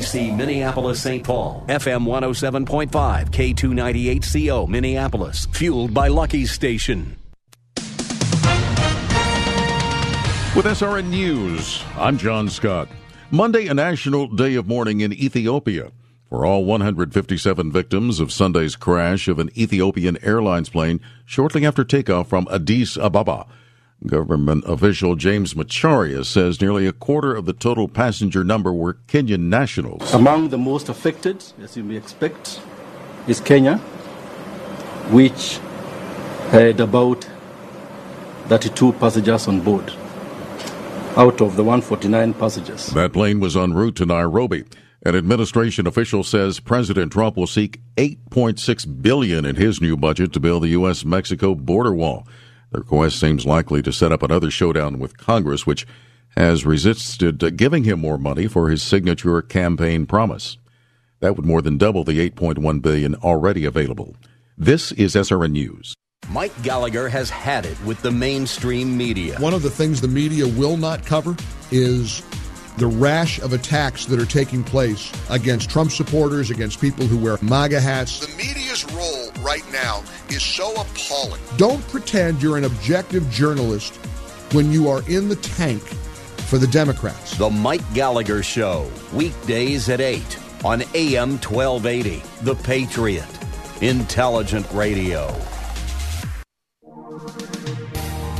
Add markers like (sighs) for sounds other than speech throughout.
See Minneapolis, St. Paul, FM 107.5, K298CO, Minneapolis, fueled by Lucky's Station. With SRN News, I'm John Scott. Monday, a national day of mourning in Ethiopia for all 157 victims of Sunday's crash of an Ethiopian Airlines plane shortly after takeoff from Addis Ababa. Government official James Macharia says nearly a quarter of the total passenger number were Kenyan nationals. Among the most affected, as you may expect, is Kenya, which had about 32 passengers on board out of the 149 passengers. That plane was en route to Nairobi. An administration official says President Trump will seek 8.6 billion in his new budget to build the US Mexico border wall. The request seems likely to set up another showdown with Congress, which has resisted giving him more money for his signature campaign promise. That would more than double the 8.1 billion already available. This is SRN News. Mike Gallagher has had it with the mainstream media. One of the things the media will not cover is the rash of attacks that are taking place against Trump supporters, against people who wear MAGA hats. The media's role right now is so appalling. Don't pretend you're an objective journalist when you are in the tank for the Democrats. The Mike Gallagher Show, weekdays at 8 on AM 1280. The Patriot. Intelligent Radio.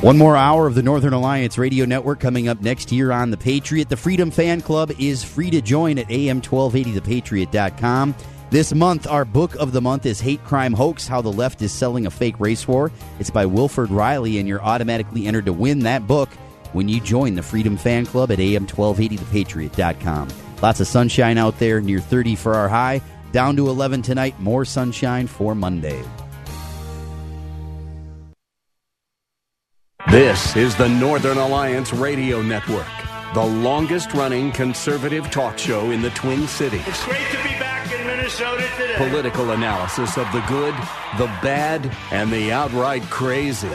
One more hour of the Northern Alliance Radio Network coming up next year on The Patriot. The Freedom Fan Club is free to join at am1280thepatriot.com. This month, our book of the month is Hate Crime Hoax How the Left is Selling a Fake Race War. It's by Wilfred Reilly, and you're automatically entered to win that book when you join the Freedom Fan Club at am1280thepatriot.com. Lots of sunshine out there, near 30 for our high, down to 11 tonight, more sunshine for Monday. This is the Northern Alliance Radio Network, the longest running conservative talk show in the Twin Cities. It's great to be back in Minnesota today. Political analysis of the good, the bad, and the outright crazy.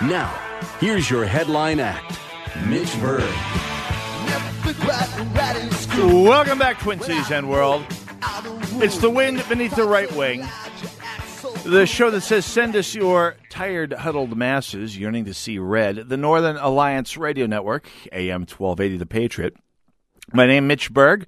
Now, here's your headline act Mitch Berg. Welcome back, Twin Cities and World. It's the wind beneath the right wing. The show that says, send us your tired, huddled masses yearning to see red. The Northern Alliance Radio Network, AM 1280 The Patriot. My name is Mitch Berg.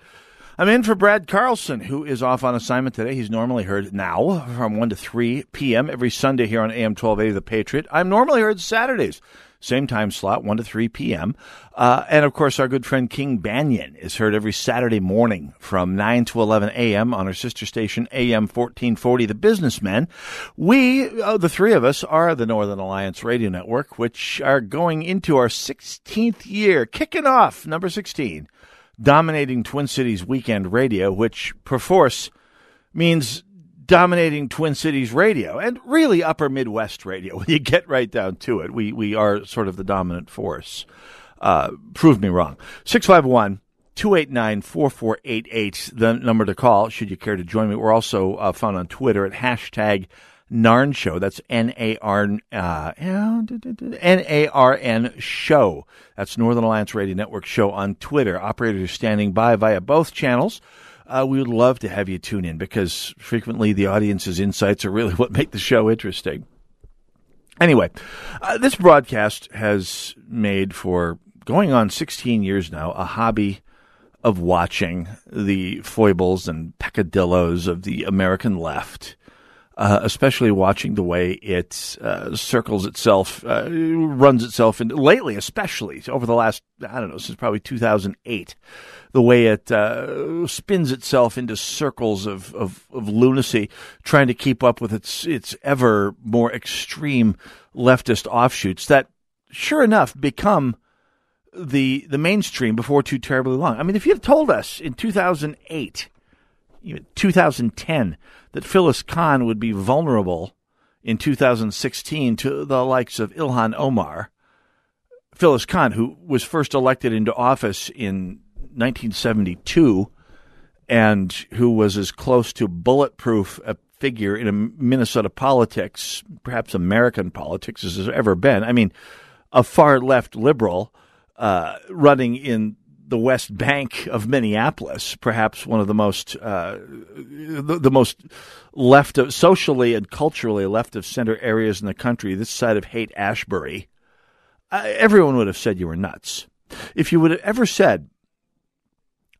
I'm in for Brad Carlson, who is off on assignment today. He's normally heard now from 1 to 3 p.m. every Sunday here on AM 1280 The Patriot. I'm normally heard Saturdays same time slot, 1 to 3 p.m. Uh, and of course, our good friend King Banaian is heard every Saturday morning from 9 to 11 a.m. on our sister station, AM 1440, The Businessmen. We, uh, the three of us, are the Northern Alliance Radio Network, which are going into our 16th year, kicking off number 16, dominating Twin Cities weekend radio, which perforce means dominating Twin Cities radio and really upper Midwest radio. (laughs) When you get right down to it, we, we are sort of the dominant force. Uh, prove me wrong. 651 289 4488, the number to call should you care to join me. We're also uh, found on Twitter at hashtag Narn Show. That's N A R uh, N A R N Show. That's Northern Alliance Radio Network Show on Twitter. Operators standing by via both channels uh, we would love to have you tune in because frequently the audience's insights are really (laughs) what make the show interesting. Anyway, uh, this broadcast has made for going on 16 years now a hobby of watching the foibles and peccadillos of the American left. Uh, especially watching the way it uh, circles itself, uh, runs itself, and lately, especially over the last, I don't know, since probably 2008, the way it uh, spins itself into circles of, of, of, lunacy, trying to keep up with its its ever more extreme leftist offshoots that, sure enough, become the the mainstream before too terribly long. I mean, if you had told us in 2008, even 2010, that Phyllis Kahn would be vulnerable in 2016 to the likes of Ilhan Omar, Phyllis Kahn, who was first elected into office in 1972 and who was as close to bulletproof a figure in Minnesota politics, perhaps American politics, as has ever been. I mean, a far left liberal uh, running in the West Bank of Minneapolis, perhaps one of the most uh, the, the, most left of socially and culturally left of center areas in the country, this side of Haight Ashbury, uh, everyone would have said you were nuts. If you would have ever said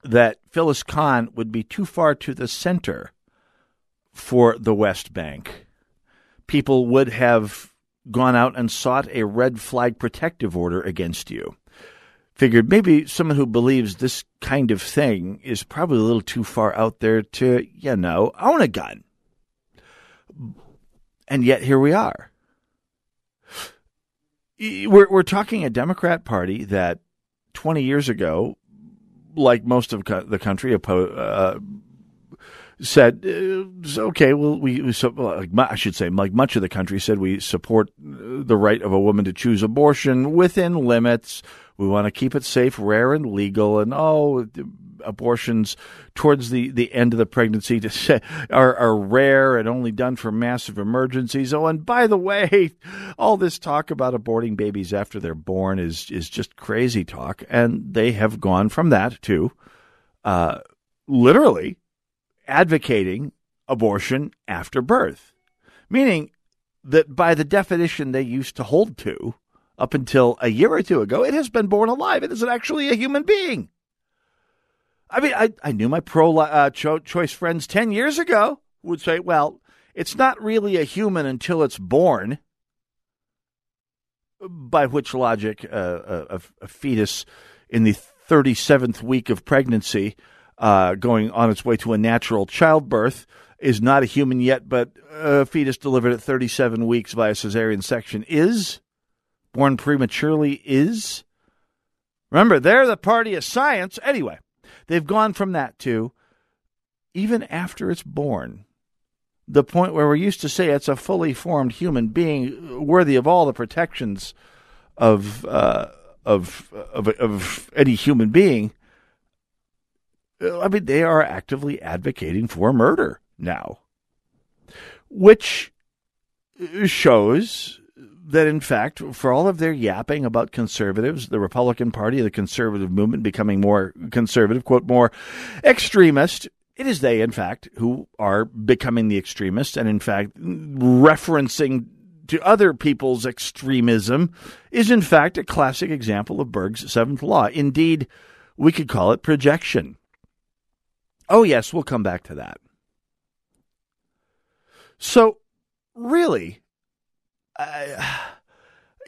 that Phyllis Kahn would be too far to the center for the West Bank, people would have gone out and sought a red flag protective order against you figured maybe someone who believes this kind of thing is probably a little too far out there to, you know, own a gun. And yet here we are. We're, we're talking a Democrat Party that 20 years ago, like most of the country, uh, said, uh, okay, well, we, we like, I should say, like much of the country said, we support the right of a woman to choose abortion within limits we want to keep it safe, rare, and legal. And oh, abortions towards the, the end of the pregnancy (laughs) to say, are, are rare and only done for massive emergencies. Oh, and by the way, (laughs) all this talk about aborting babies after they're born is is just crazy talk. And they have gone from that to uh, literally advocating abortion after birth, meaning that by the definition they used to hold to, up until a year or two ago, it has been born alive. It isn't actually a human being. I mean, I, I knew my pro uh, cho- choice friends 10 years ago would say, well, it's not really a human until it's born. By which logic, uh, a, a, fetus in the 37th week of pregnancy, uh, going on its way to a natural childbirth, is not a human yet, but a fetus delivered at 37 weeks via cesarean section is born prematurely is. Remember, they're the party of science. Anyway, they've gone from that to even after it's born, the point where we're used to say it's a fully formed human being worthy of all the protections of uh, of, of of any human being. Uh, I mean, they are actively advocating for murder now, which uh, shows that, in fact, for all of their yapping about conservatives, the Republican Party, the conservative movement becoming more conservative, quote, more extremist, it is they, in fact, who are becoming the extremists and, in fact, referencing to other people's extremism is, in fact, a classic example of Berg's seventh law. Indeed, we could call it projection. Oh, yes, we'll come back to that. So, really, (sighs)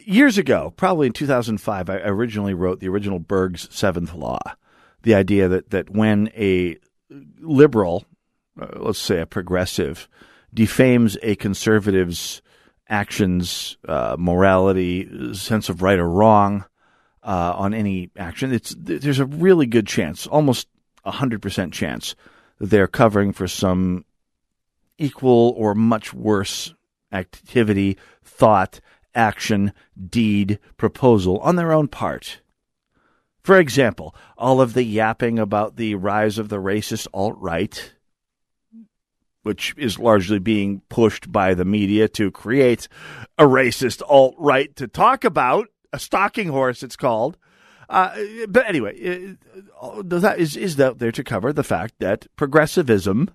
years ago, probably in 2005, I originally wrote the original Berg's Seventh Law. The idea that, that when a liberal, uh, let's say a progressive, defames a conservative's actions, uh, morality, sense of right or wrong uh, on any action, it's there's a really good chance, almost a hundred percent chance, that they're covering for some equal or much worse activity, thought, action, deed, proposal on their own part. For example, all of the yapping about the rise of the racist alt right, which is largely being pushed by the media to create a racist alt right to talk about, a stalking horse, it's called. Uh, but anyway, uh, that is, is out there to cover the fact that progressivism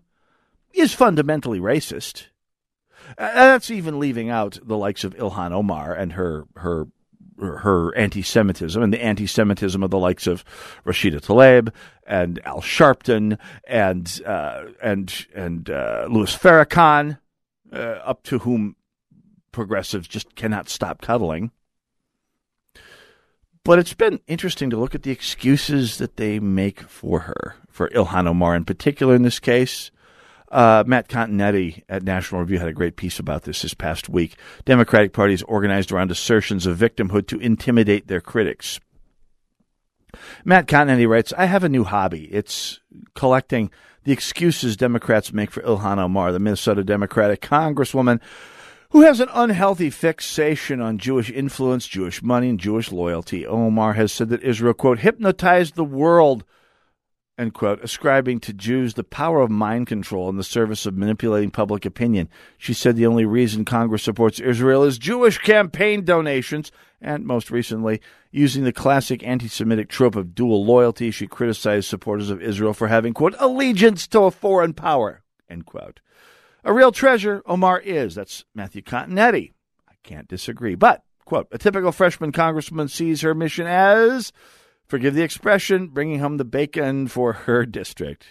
is fundamentally racist that's even leaving out the likes of Ilhan Omar and her her her anti-Semitism and the anti-Semitism of the likes of Rashida Tlaib and Al Sharpton and uh, and and uh, Louis Farrakhan, uh, up to whom progressives just cannot stop cuddling. But it's been interesting to look at the excuses that they make for her, for Ilhan Omar in particular in this case. Uh, Matt Continetti at National Review had a great piece about this this past week. Democratic Party is organized around assertions of victimhood to intimidate their critics. Matt Continetti writes, I have a new hobby. It's collecting the excuses Democrats make for Ilhan Omar, the Minnesota Democratic Congresswoman who has an unhealthy fixation on Jewish influence, Jewish money, and Jewish loyalty. Omar has said that Israel, quote, hypnotized the world, end quote, ascribing to Jews the power of mind control in the service of manipulating public opinion. She said the only reason Congress supports Israel is Jewish campaign donations, and most recently, using the classic anti Semitic trope of dual loyalty, she criticized supporters of Israel for having, quote, allegiance to a foreign power, end quote. A real treasure, Omar is. That's Matthew Continetti. I can't disagree. But, quote, a typical freshman congresswoman sees her mission as, forgive the expression, bringing home the bacon for her district.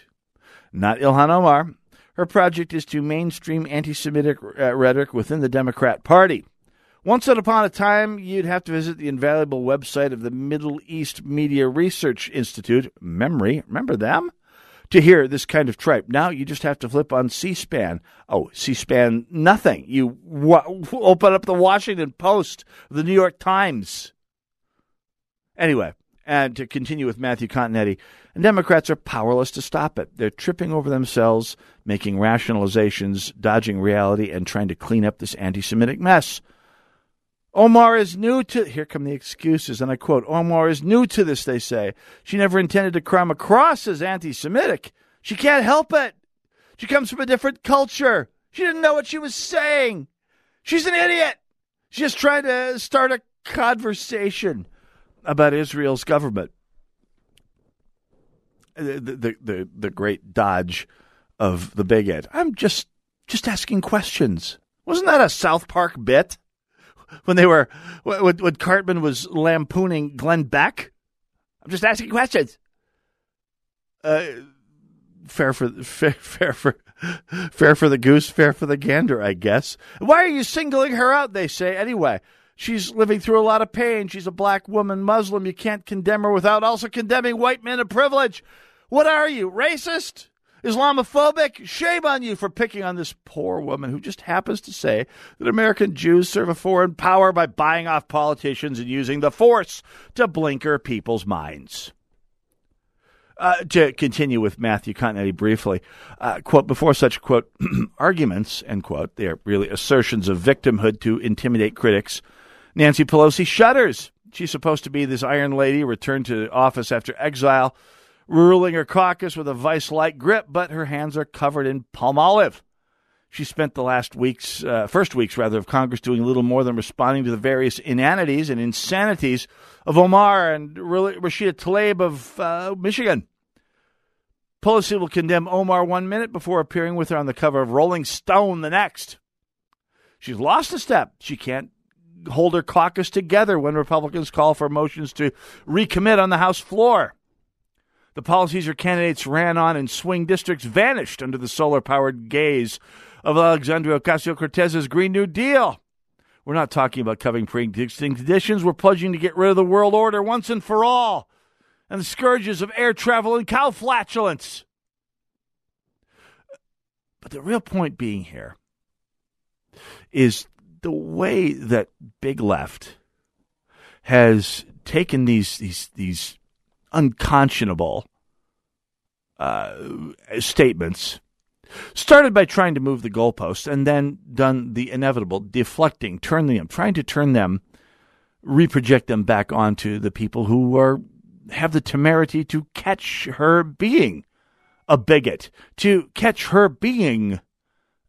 Not Ilhan Omar. Her project is to mainstream anti Semitic uh, rhetoric within the Democrat Party. Once upon a time, you'd have to visit the invaluable website of the Middle East Media Research Institute, MEMRI. Remember them? To hear this kind of tripe. Now you just have to flip on C SPAN. Oh, C SPAN, nothing. You w- open up the Washington Post, the New York Times. Anyway, and to continue with Matthew Continetti, Democrats are powerless to stop it. They're tripping over themselves, making rationalizations, dodging reality, and trying to clean up this anti Semitic mess. Omar is new to here come the excuses, and I quote Omar is new to this, they say. She never intended to come across as anti Semitic. She can't help it. She comes from a different culture. She didn't know what she was saying. She's an idiot. She's just trying to start a conversation about Israel's government. The, the, the, the great dodge of the bigot. I'm just just asking questions. Wasn't that a South Park bit? When they were when, when Cartman was lampooning Glenn Beck. I'm just asking questions. Uh, fair for fair, fair for fair for the goose, fair for the gander, I guess. Why are you singling her out? They say anyway. She's living through a lot of pain. She's a black woman, Muslim. You can't condemn her without also condemning white men of privilege. What are you, racist? Islamophobic? Shame on you for picking on this poor woman who just happens to say that American Jews serve a foreign power by buying off politicians and using the force to blinker people's minds. Uh, to continue with Matthew Continetti briefly, uh, quote, before such, quote, (clears throat) arguments, end quote, they are really assertions of victimhood to intimidate critics, Nancy Pelosi shudders. She's supposed to be this Iron Lady returned to office after exile ruling her caucus with a vice like grip, but her hands are covered in Palmolive. She spent the last weeks, uh, first weeks rather, of Congress doing little more than responding to the various inanities and insanities of Omar and Rashida Tlaib of uh, Michigan. Pelosi will condemn Omar one minute before appearing with her on the cover of Rolling Stone the next. She's lost a step. She can't hold her caucus together when Republicans call for motions to recommit on the House floor. The policies her candidates ran on in swing districts vanished under the solar powered gaze of Alexandria Ocasio Cortez's Green New Deal. We're not talking about covering pre existing conditions. We're pledging to get rid of the world order once and for all and the scourges of air travel and cow flatulence. But the real point being here is the way that Big Left has taken these these these unconscionable uh, statements. Started by trying to move the goalposts and then done the inevitable, deflecting, turning them, trying to turn them, reproject them back onto the people who are have the temerity to catch her being a bigot, to catch her being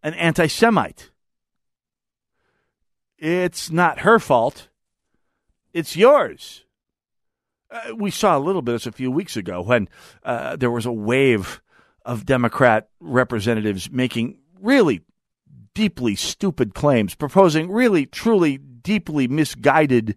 an anti Semite. It's not her fault. It's yours. Uh, we saw a little bit of this a few weeks ago when uh, there was a wave of Democrat representatives making really deeply stupid claims, proposing really, truly, deeply misguided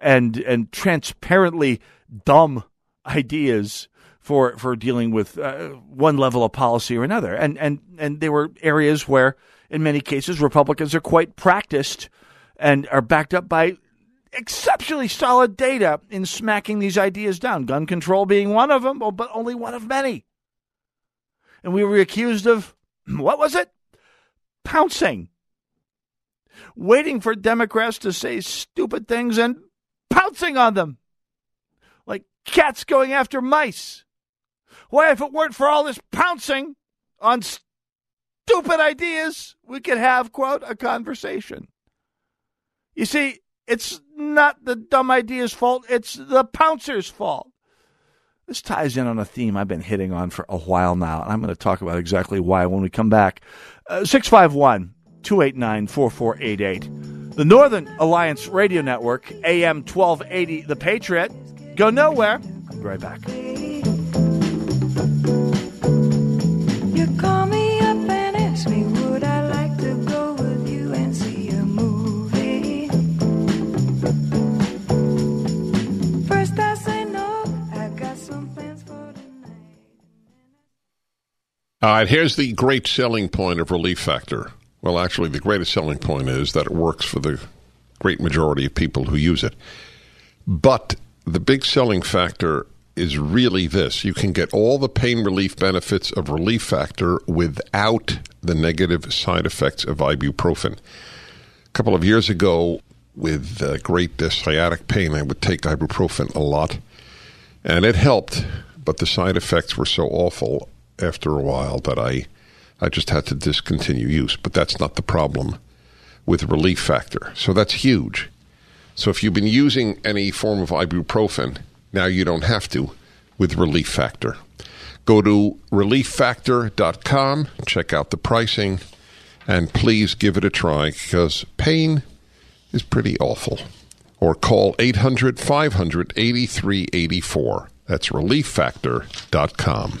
and and transparently dumb ideas for for dealing with uh, one level of policy or another. And and and there were areas where, in many cases, Republicans are quite practiced and are backed up by exceptionally solid data in smacking these ideas down. Gun control being one of them, oh, but only one of many. And we were accused of (clears throat) what was it? Pouncing. Waiting for Democrats to say stupid things and pouncing on them. Like cats going after mice? Why, if it weren't for all this pouncing on stupid ideas, we could have, quote, a conversation. You see, it's not the dumb idea's fault, it's the pouncer's fault. This ties in on a theme I've been hitting on for a while now, and I'm going to talk about exactly why when we come back. Uh, 651 289 4488. The Northern Alliance Radio Network, AM 1280, The Patriot. Go nowhere. I'll be right back. All right, here's the great selling point of Relief Factor. Well, actually, the greatest selling point is that it works for the great majority of people who use it. But the big selling factor is really this you can get all the pain relief benefits of Relief Factor without the negative side effects of ibuprofen. A couple of years ago, with uh, great uh, sciatic pain, I would take ibuprofen a lot, and it helped, but the side effects were so awful after a while that I, I just had to discontinue use. But that's not the problem with Relief Factor. So that's huge. So if you've been using any form of ibuprofen, now you don't have to with Relief Factor. Go to relieffactor.com, check out the pricing, and please give it a try because pain is pretty awful. Or call 800 500 8384. That's relieffactor.com.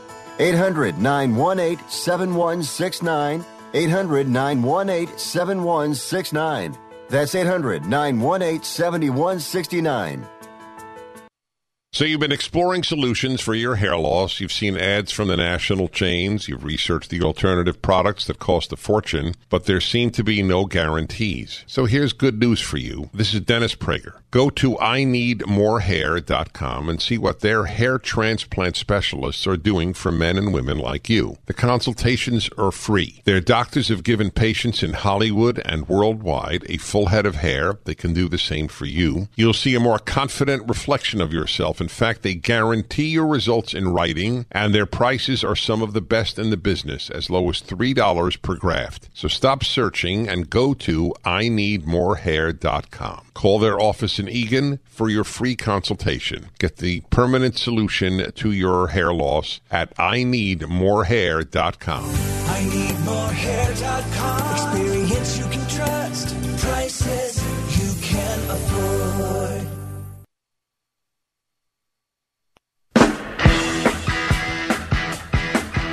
800 918 7169. 800 918 7169. That's 800 918 7169. So you've been exploring solutions for your hair loss. You've seen ads from the national chains. You've researched the alternative products that cost a fortune, but there seem to be no guarantees. So here's good news for you. This is Dennis Prager. Go to IneedMoreHair.com and see what their hair transplant specialists are doing for men and women like you. The consultations are free. Their doctors have given patients in Hollywood and worldwide a full head of hair. They can do the same for you. You'll see a more confident reflection of yourself. In fact, they guarantee your results in writing, and their prices are some of the best in the business, as low as $3 per graft. So stop searching and go to I Need More IneedMoreHair.com. Call their office in Eagan for your free consultation. Get the permanent solution to your hair loss at IneedMoreHair.com. I need more hair.com. Experience you can trust. Prices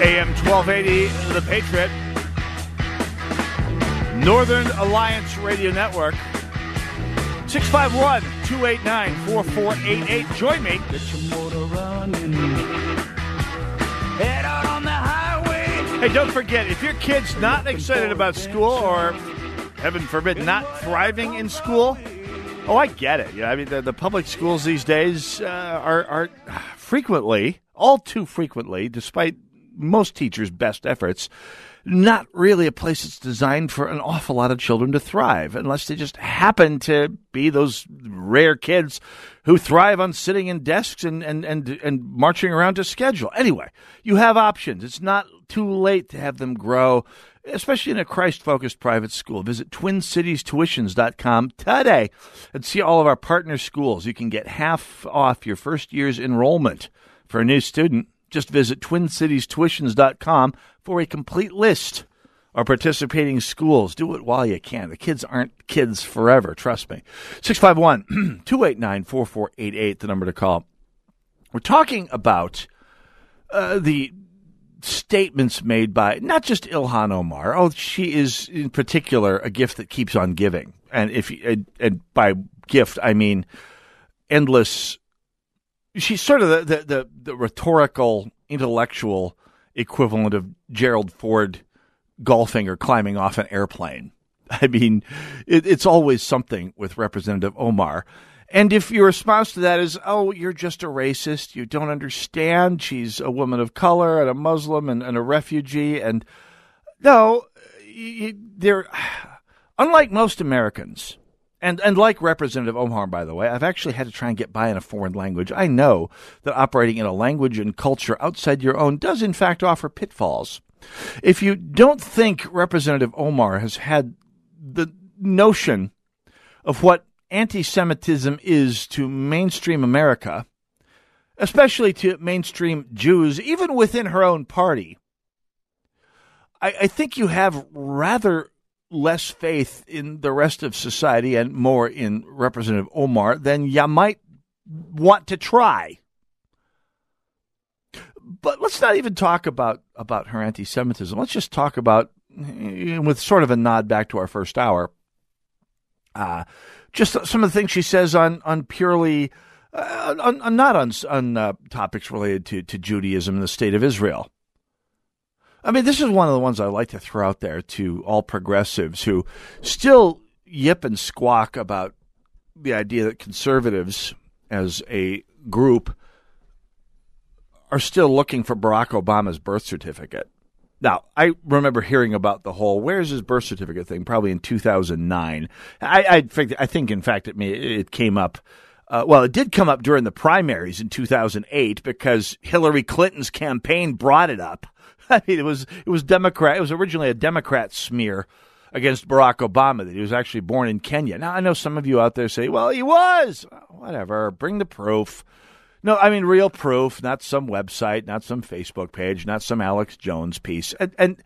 AM 1280, The Patriot. Northern Alliance Radio Network. 651 289 4488. Join me. Get your motor running. Head out on the highway. Hey, don't forget, if your kid's not excited about school or, heaven forbid, not thriving in school, oh, I get it. Yeah, I mean, the, the public schools these days uh, are, are frequently, all too frequently, despite most teachers' best efforts, not really a place that's designed for an awful lot of children to thrive, unless they just happen to be those rare kids who thrive on sitting in desks and, and, and, and marching around to schedule. Anyway, you have options. It's not too late to have them grow, especially in a Christ focused private school. Visit TwinCitiesTuitions.com today and see all of our partner schools. You can get half off your first year's enrollment for a new student. Just visit TwinCitiesTuitions.com for a complete list of participating schools. Do it while you can. The kids aren't kids forever, trust me. 651 (clears throat) 289 4488, the number to call. We're talking about uh, the statements made by not just Ilhan Omar. Oh, she is in particular a gift that keeps on giving. And if and, and by gift I mean endless she's sort of the, the, the, the rhetorical, intellectual equivalent of Gerald Ford golfing or climbing off an airplane. (laughs) I mean, it, it's always something with Representative Omar. And if your response to that is, oh, you're just a racist, you don't understand, she's a woman of color and a Muslim and, and a refugee, and no, they're (sighs) unlike most Americans. And and like Representative Omar, by the way, I've actually had to try and get by in a foreign language. I know that operating in a language and culture outside your own does in fact offer pitfalls. If you don't think Representative Omar has had the notion of what anti Semitism is to mainstream America, especially to mainstream Jews, even within her own party, I, I think you have rather less faith in the rest of society and more in Representative Omar than you might want to try. But let's not even talk about, about her anti Semitism. Let's just talk about, with sort of a nod back to our first hour, uh, just some of the things she says on, on purely, uh, on, on, not on, on uh, topics related to, to Judaism and the state of Israel. I mean, this is one of the ones I like to throw out there to all progressives who still yip and squawk about the idea that conservatives as a group are still looking for Barack Obama's birth certificate. Now, I remember hearing about the whole "where's his birth certificate" thing probably in 2009. I, I think, I think, in fact, it it came up. Uh, well, it did come up during the primaries in 2008 because Hillary Clinton's campaign brought it up. (laughs) It was it was Democrat. It was originally a Democrat smear against Barack Obama that he was actually born in Kenya. Now I know some of you out there say, "Well, he was." Whatever. Bring the proof. No, I mean real proof, not some website, not some Facebook page, not some Alex Jones piece. And, and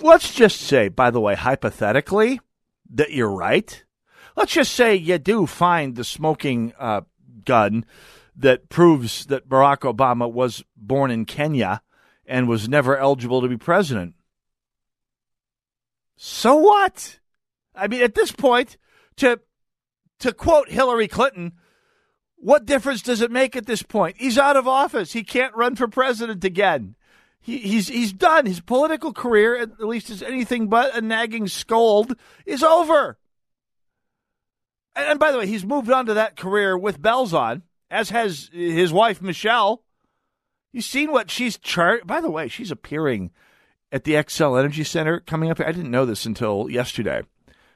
let's just say, by the way, hypothetically, that you're right. Let's just say you do find the smoking uh, gun that proves that Barack Obama was born in Kenya and was never eligible to be president. So what? I mean, at this point, to to quote Hillary Clinton, what difference does it make at this point? He's out of office. He can't run for president again. He, he's he's done. His political career, at least as anything but a nagging scold, is over. And, and by the way, he's moved on to that career with bells on, as has his wife Michelle. You seen what she's chart? By the way, she's appearing at the Xcel Energy Center coming up. I didn't know this until yesterday.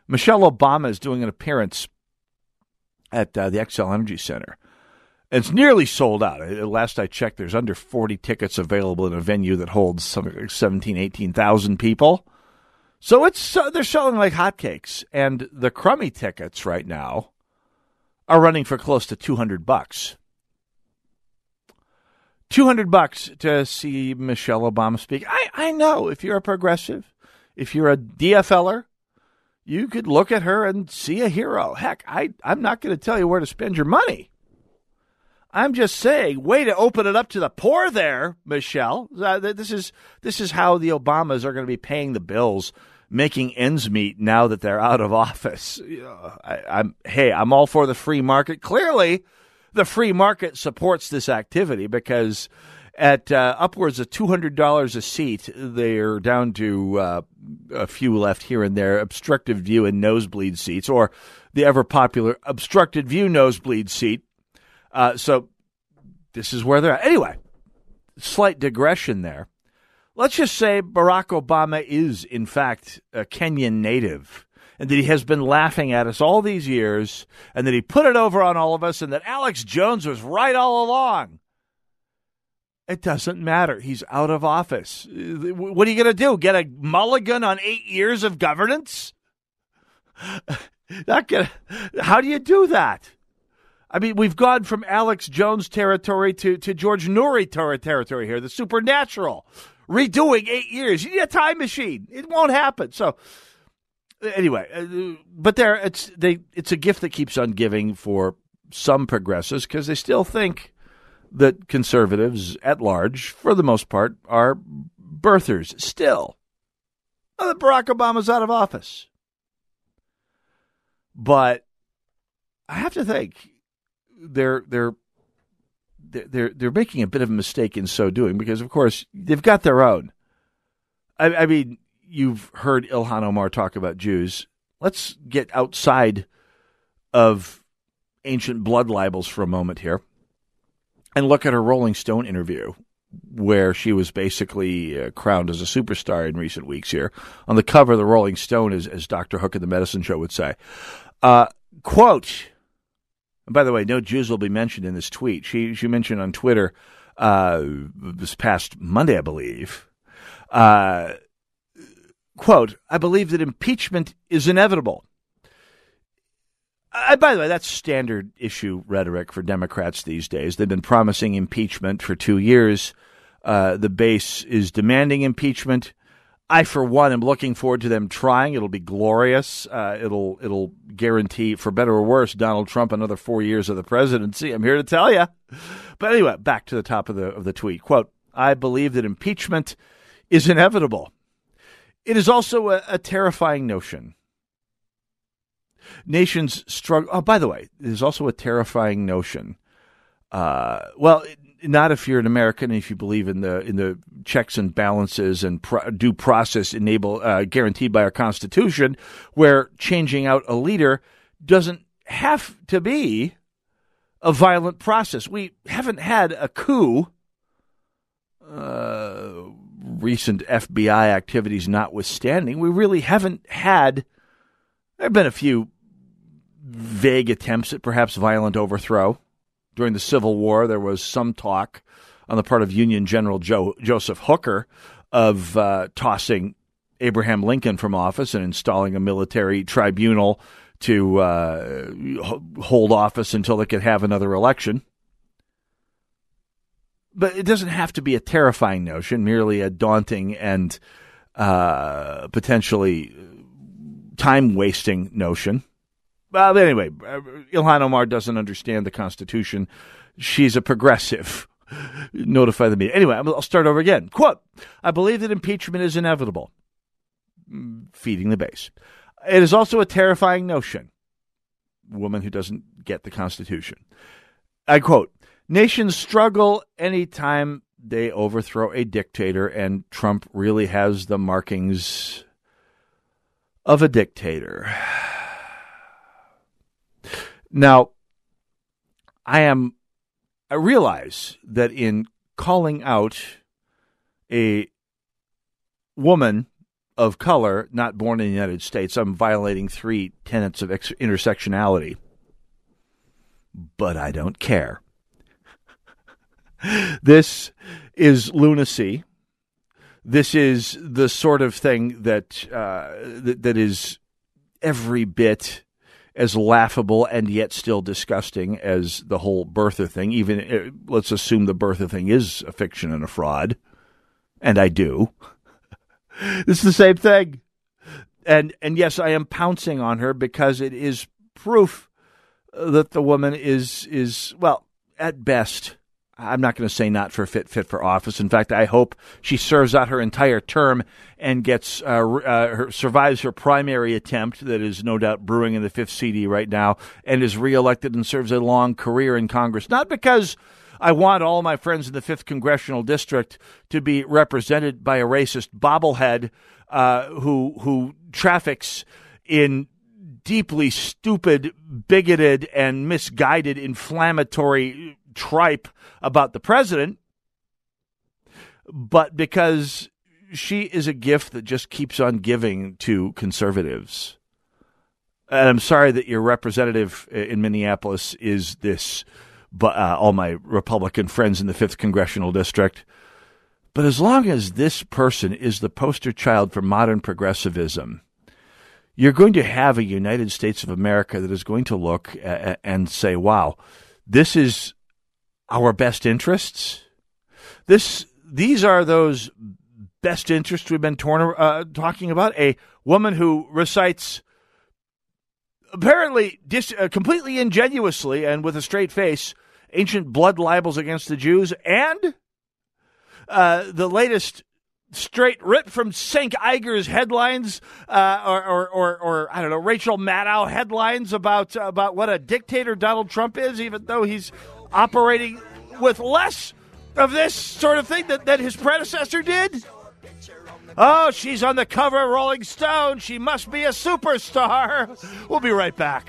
Michelle Obama is doing an appearance at uh, the Xcel Energy Center. and It's nearly sold out. Uh, last I checked, there's under 40 tickets available in a venue that holds something like 17, 18,000 people. So it's uh, they're selling like hotcakes, and the crummy tickets right now are running for close to 200 bucks. 200 bucks to see Michelle Obama speak. I, I know if you're a progressive, if you're a DFLer, you could look at her and see a hero. Heck, I, I'm not going to tell you where to spend your money. I'm just saying, way to open it up to the poor there, Michelle. Uh, this is this is how the Obamas are going to be paying the bills, making ends meet now that they're out of office. I, I'm hey, I'm all for the free market. Clearly, the free market supports this activity because at uh, upwards of $200 a seat, they're down to uh, a few left here and there obstructive view and nosebleed seats, or the ever popular obstructed view nosebleed seat. Uh, so this is where they're at. Anyway, slight digression there. Let's just say Barack Obama is, in fact, a Kenyan native and that he has been laughing at us all these years and that he put it over on all of us and that Alex Jones was right all along. It doesn't matter. He's out of office. What are you going to do? Get a mulligan on eight years of governance? (laughs) Not gonna, how do you do that? I mean, we've gone from Alex Jones territory to, to George Noory territory here, the supernatural redoing eight years. You need a time machine. It won't happen. So anyway, uh, but there it's they it's a gift that keeps on giving for some progressives because they still think that conservatives at large, for the most part, are birthers still. That Barack Obama's out of office. But I have to think they're they're they're they're making a bit of a mistake in so doing because of course they've got their own. I, I mean, you've heard Ilhan Omar talk about Jews. Let's get outside of ancient blood libels for a moment here and look at her Rolling Stone interview where she was basically uh, crowned as a superstar in recent weeks here. On the cover of the Rolling Stone, as, as Dr. Hook of the Medicine Show would say, uh, quote, and by the way, no Jews will be mentioned in this tweet. She, she mentioned on Twitter uh, this past Monday, I believe, uh, quote, I believe that impeachment is inevitable. Uh, by the way, that's standard issue rhetoric for Democrats these days. They've been promising impeachment for two years. Uh, the base is demanding impeachment. I, for one, am looking forward to them trying. It'll be glorious. Uh, it'll it'll guarantee, for better or worse, Donald Trump another four years of the presidency. I'm here to tell you. But anyway, back to the top of the of the tweet. Quote: I believe that impeachment is inevitable. It is also a, a terrifying notion. Nations struggle. Oh, by the way, there's also a terrifying notion. Uh, well, not if you're an American if you believe in the in the checks and balances and pro- due process enable uh, guaranteed by our Constitution, where changing out a leader doesn't have to be a violent process. We haven't had a coup. Uh, recent FBI activities notwithstanding, we really haven't had. There have been a few vague attempts at perhaps violent overthrow. During the Civil War, there was some talk on the part of Union General Joe, Joseph Hooker of uh, tossing Abraham Lincoln from office and installing a military tribunal to uh, hold office until they could have another election. But it doesn't have to be a terrifying notion, merely a daunting and uh, potentially time wasting notion. Well, anyway, uh, Ilhan Omar doesn't understand the Constitution. She's a progressive. (laughs) Notify the media. Anyway, I'll start over again. Quote I believe that impeachment is inevitable. Mm, feeding the base. It is also a terrifying notion. Woman who doesn't get the Constitution. I quote Nations struggle anytime they overthrow a dictator, and Trump really has the markings of a dictator. Now, I am, I realize that in calling out a woman of color not born in the United States, I'm violating three tenets of intersectionality. But I don't care. This is lunacy. This is the sort of thing that uh, that, is every bit as laughable and yet still disgusting as the whole birther thing. Even uh, let's assume the birther thing is a fiction and a fraud, and I do. (laughs) it's the same thing, and and yes, I am pouncing on her because it is proof that the woman is is well at best I'm not going to say not for fit fit for office. In fact, I hope she serves out her entire term and gets uh, uh, her, survives her primary attempt that is no doubt brewing in the fifth CD right now, and is reelected and serves a long career in Congress. Not because I want all my friends in the fifth congressional district to be represented by a racist bobblehead uh, who who traffics in deeply stupid, bigoted, and misguided inflammatory tripe about the president, but because she is a gift that just keeps on giving to conservatives. And I'm sorry that your representative in Minneapolis is this, but uh, all my Republican friends in the 5th Congressional District. But as long as this person is the poster child for modern progressivism, you're going to have a United States of America that is going to look and say, wow, this is our best interests. This, these are those best interests we've been torn, uh, talking about. A woman who recites apparently dis- uh, completely ingenuously and with a straight face ancient blood libels against the Jews and uh, the latest straight rip from Cenk Uygur's headlines, uh, or, or, or, or, I don't know, Rachel Maddow headlines about about what a dictator Donald Trump is, even though he's operating with less of this sort of thing that, that his predecessor did. Oh, she's on the cover of Rolling Stone. She must be a superstar. We'll be right back.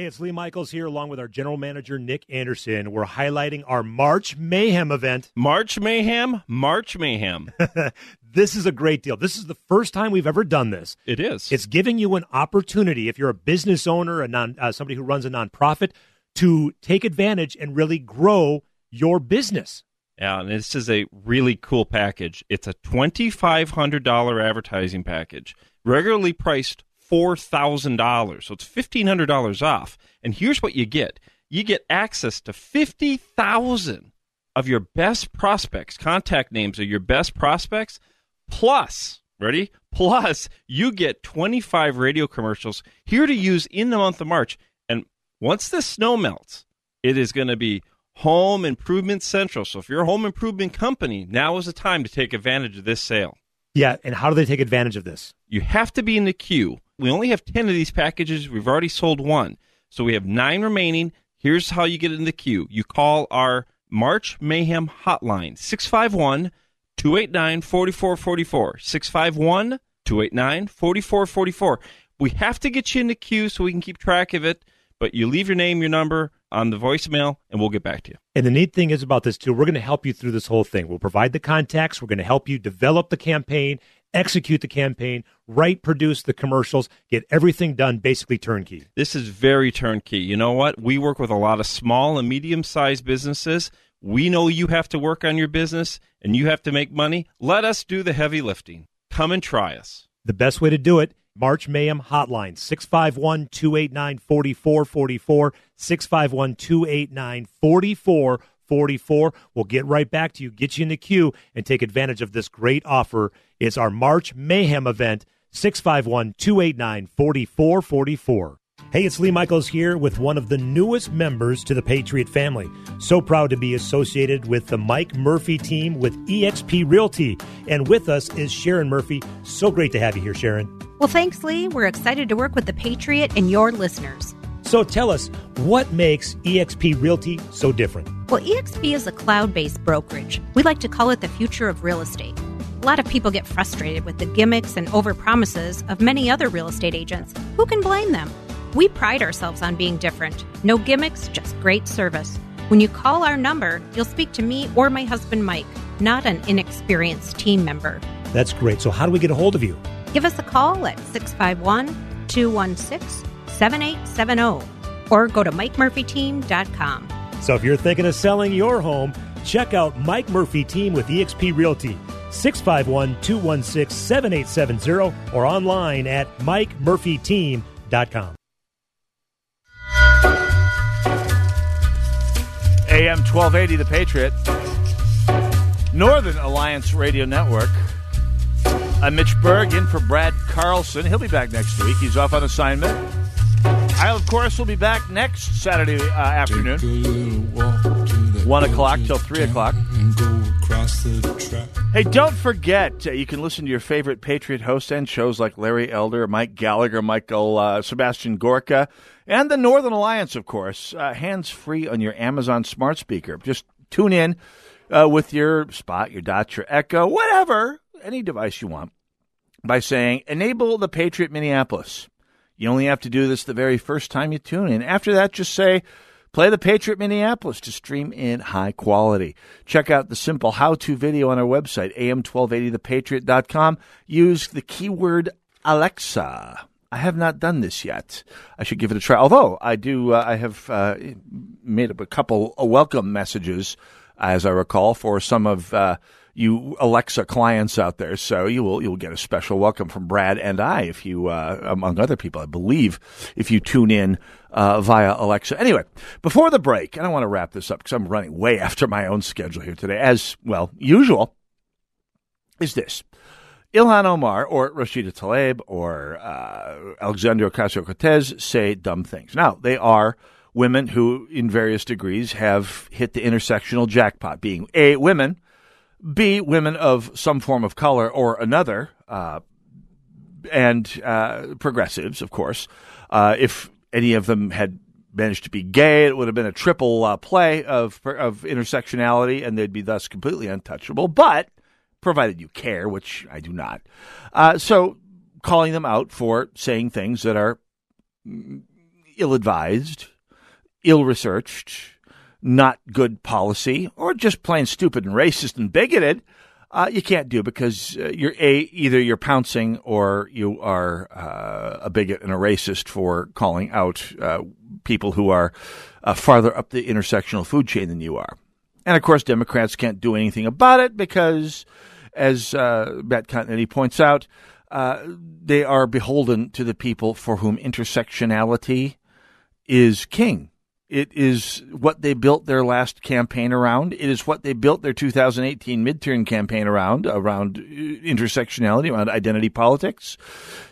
Hey, it's Lee Michaels here, along with our general manager, Nick Anderson. We're highlighting our March Mayhem event. (laughs) March Mayhem? March Mayhem. (laughs) this is a great deal. This is the first time we've ever done this. It is. It's giving you an opportunity, if you're a business owner, a non, uh, somebody who runs a nonprofit, to take advantage and really grow your business. Yeah, and this is a really cool package. It's a $2,500 advertising package, regularly priced $4,000. So it's $1,500 off. And here's what you get you get access to 50,000 of your best prospects, contact names of your best prospects, plus, ready? Plus, you get 25 radio commercials here to use in the month of March. And once the snow melts, it is going to be Home Improvement Central. So if you're a home improvement company, now is the time to take advantage of this sale. Yeah, and how do they take advantage of this? You have to be in the queue. We only have 10 of these packages. We've already sold one. So we have nine remaining. Here's how you get in the queue you call our March Mayhem hotline 651 289 4444. 651 289 4444. We have to get you in the queue so we can keep track of it, but you leave your name, your number on the voicemail, and we'll get back to you. And the neat thing is about this, too, we're going to help you through this whole thing. We'll provide the contacts, we're going to help you develop the campaign, execute the campaign, write, produce the commercials, get everything done basically turnkey. This is very turnkey. You know what? We work with a lot of small and medium sized businesses. We know you have to work on your business and you have to make money. Let us do the heavy lifting. Come and try us. The best way to do it, March Mayhem Hotline, 651 289 4444. 651 289 4444. We'll get right back to you, get you in the queue, and take advantage of this great offer. It's our March Mayhem event, 651 289 4444. Hey, it's Lee Michaels here with one of the newest members to the Patriot family. So proud to be associated with the Mike Murphy team with eXp Realty. And with us is Sharon Murphy. So great to have you here, Sharon. Well, thanks, Lee. We're excited to work with the Patriot and your listeners. So tell us, what makes eXp Realty so different? Well, eXp is a cloud based brokerage. We like to call it the future of real estate. A lot of people get frustrated with the gimmicks and overpromises of many other real estate agents. Who can blame them? We pride ourselves on being different. No gimmicks, just great service. When you call our number, you'll speak to me or my husband Mike, not an inexperienced team member. That's great. So, how do we get a hold of you? Give us a call at 651 216 7870 or go to MikeMurphyTeam.com. So, if you're thinking of selling your home, check out Mike Murphy Team with eXp Realty. 651 216 7870 or online at MikeMurphyTeam.com. AM 1280, The Patriot. Northern Alliance Radio Network. I'm Mitch Berg in for Brad Carlson. He'll be back next week. He's off on assignment. I, of course, will be back next Saturday uh, afternoon. 1 o'clock till 3 o'clock. Hey, don't forget, uh, you can listen to your favorite Patriot hosts and shows like Larry Elder, Mike Gallagher, Michael uh, Sebastian Gorka, and the Northern Alliance, of course, uh, hands free on your Amazon smart speaker. Just tune in uh, with your Spot, your Dot, your Echo, whatever, any device you want, by saying enable the Patriot Minneapolis. You only have to do this the very first time you tune in. After that, just say, play the Patriot Minneapolis to stream in high quality. Check out the simple how to video on our website, am1280thepatriot.com. Use the keyword Alexa. I have not done this yet. I should give it a try. Although I do, uh, I have uh, made up a couple of welcome messages, as I recall, for some of uh, you Alexa clients out there. So you will you'll get a special welcome from Brad and I if you, uh, among other people, I believe, if you tune in uh, via Alexa. Anyway, before the break, and I want to wrap this up because I'm running way (laughs) after my own schedule here today, as well usual. Is this? Ilhan Omar or Rashida Tlaib or uh, Alexandria Ocasio Cortez say dumb things. Now, they are women who, in various degrees, have hit the intersectional jackpot, being A, women, B, women of some form of color or another, uh, and uh, progressives, of course. Uh, if any of them had managed to be gay, it would have been a triple uh, play of, of intersectionality, and they'd be thus completely untouchable. But provided you care, which I do not. Uh, so calling them out for saying things that are ill advised, ill researched, not good policy, or just plain stupid and racist and bigoted. Uh, you can't do because uh, you're a either you're pouncing or you are uh, a bigot and a racist for calling out uh, people who are uh, farther up the intersectional food chain than you are. And of course, Democrats can't do anything about it because, as uh, Matt Continetti points out, uh, they are beholden to the people for whom intersectionality is king. It is what they built their last campaign around. It is what they built their 2018 midterm campaign around, around intersectionality, around identity politics.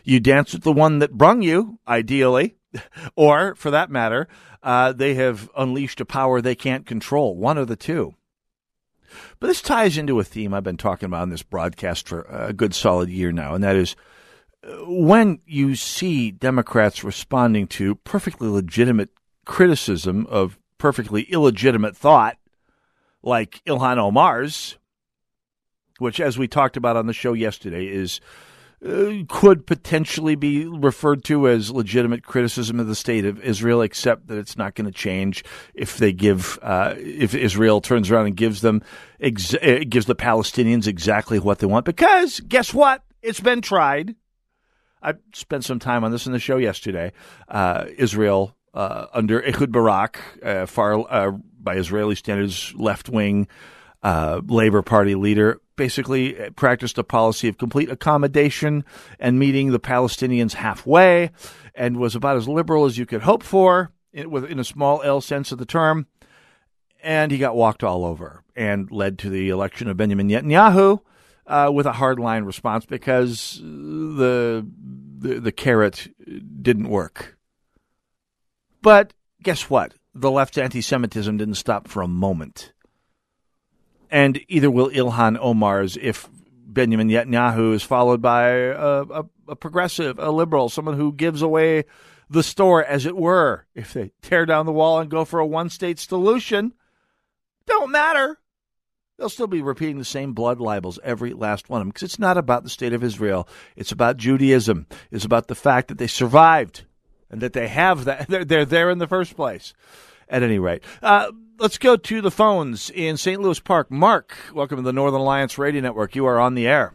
You dance with the one that brung you, ideally, (laughs) or for that matter, uh, they have unleashed a power they can't control. One of the two. But this ties into a theme I've been talking about in this broadcast for a good solid year now, and that is uh, when you see Democrats responding to perfectly legitimate criticism of perfectly illegitimate thought, like Ilhan Omar's, which, as we talked about on the show yesterday, is uh, could potentially be referred to as legitimate criticism of the state of Israel, except that it's not going to change if they give uh, if Israel turns around and gives them ex- uh, gives the Palestinians exactly what they want. Because guess what? It's been tried. I spent some time on this in the show yesterday. Uh, Israel uh, under Ehud Barak, uh, far by Israeli standards, left wing Labor Party leader basically practiced a policy of complete accommodation and meeting the Palestinians halfway and was about as liberal as you could hope for in a small L sense of the term. And he got walked all over and led to the election of Benjamin Netanyahu uh, with a hardline response because the, the the carrot didn't work. But guess what? The left's anti-Semitism didn't stop for a moment and either will Ilhan Omar's if Benjamin Netanyahu is followed by a, a, a, progressive, a liberal, someone who gives away the store, as it were. If they tear down the wall and go for a one state solution, don't matter. They'll still be repeating the same blood libels, every last one of them, because it's not about the state of Israel. It's about Judaism. It's about the fact that they survived and that they have that. (laughs) They're, they're there in the first place. At any rate, uh, let's go to the phones in St. Louis Park. Mark, welcome to the Northern Alliance Radio Network. You are on the air.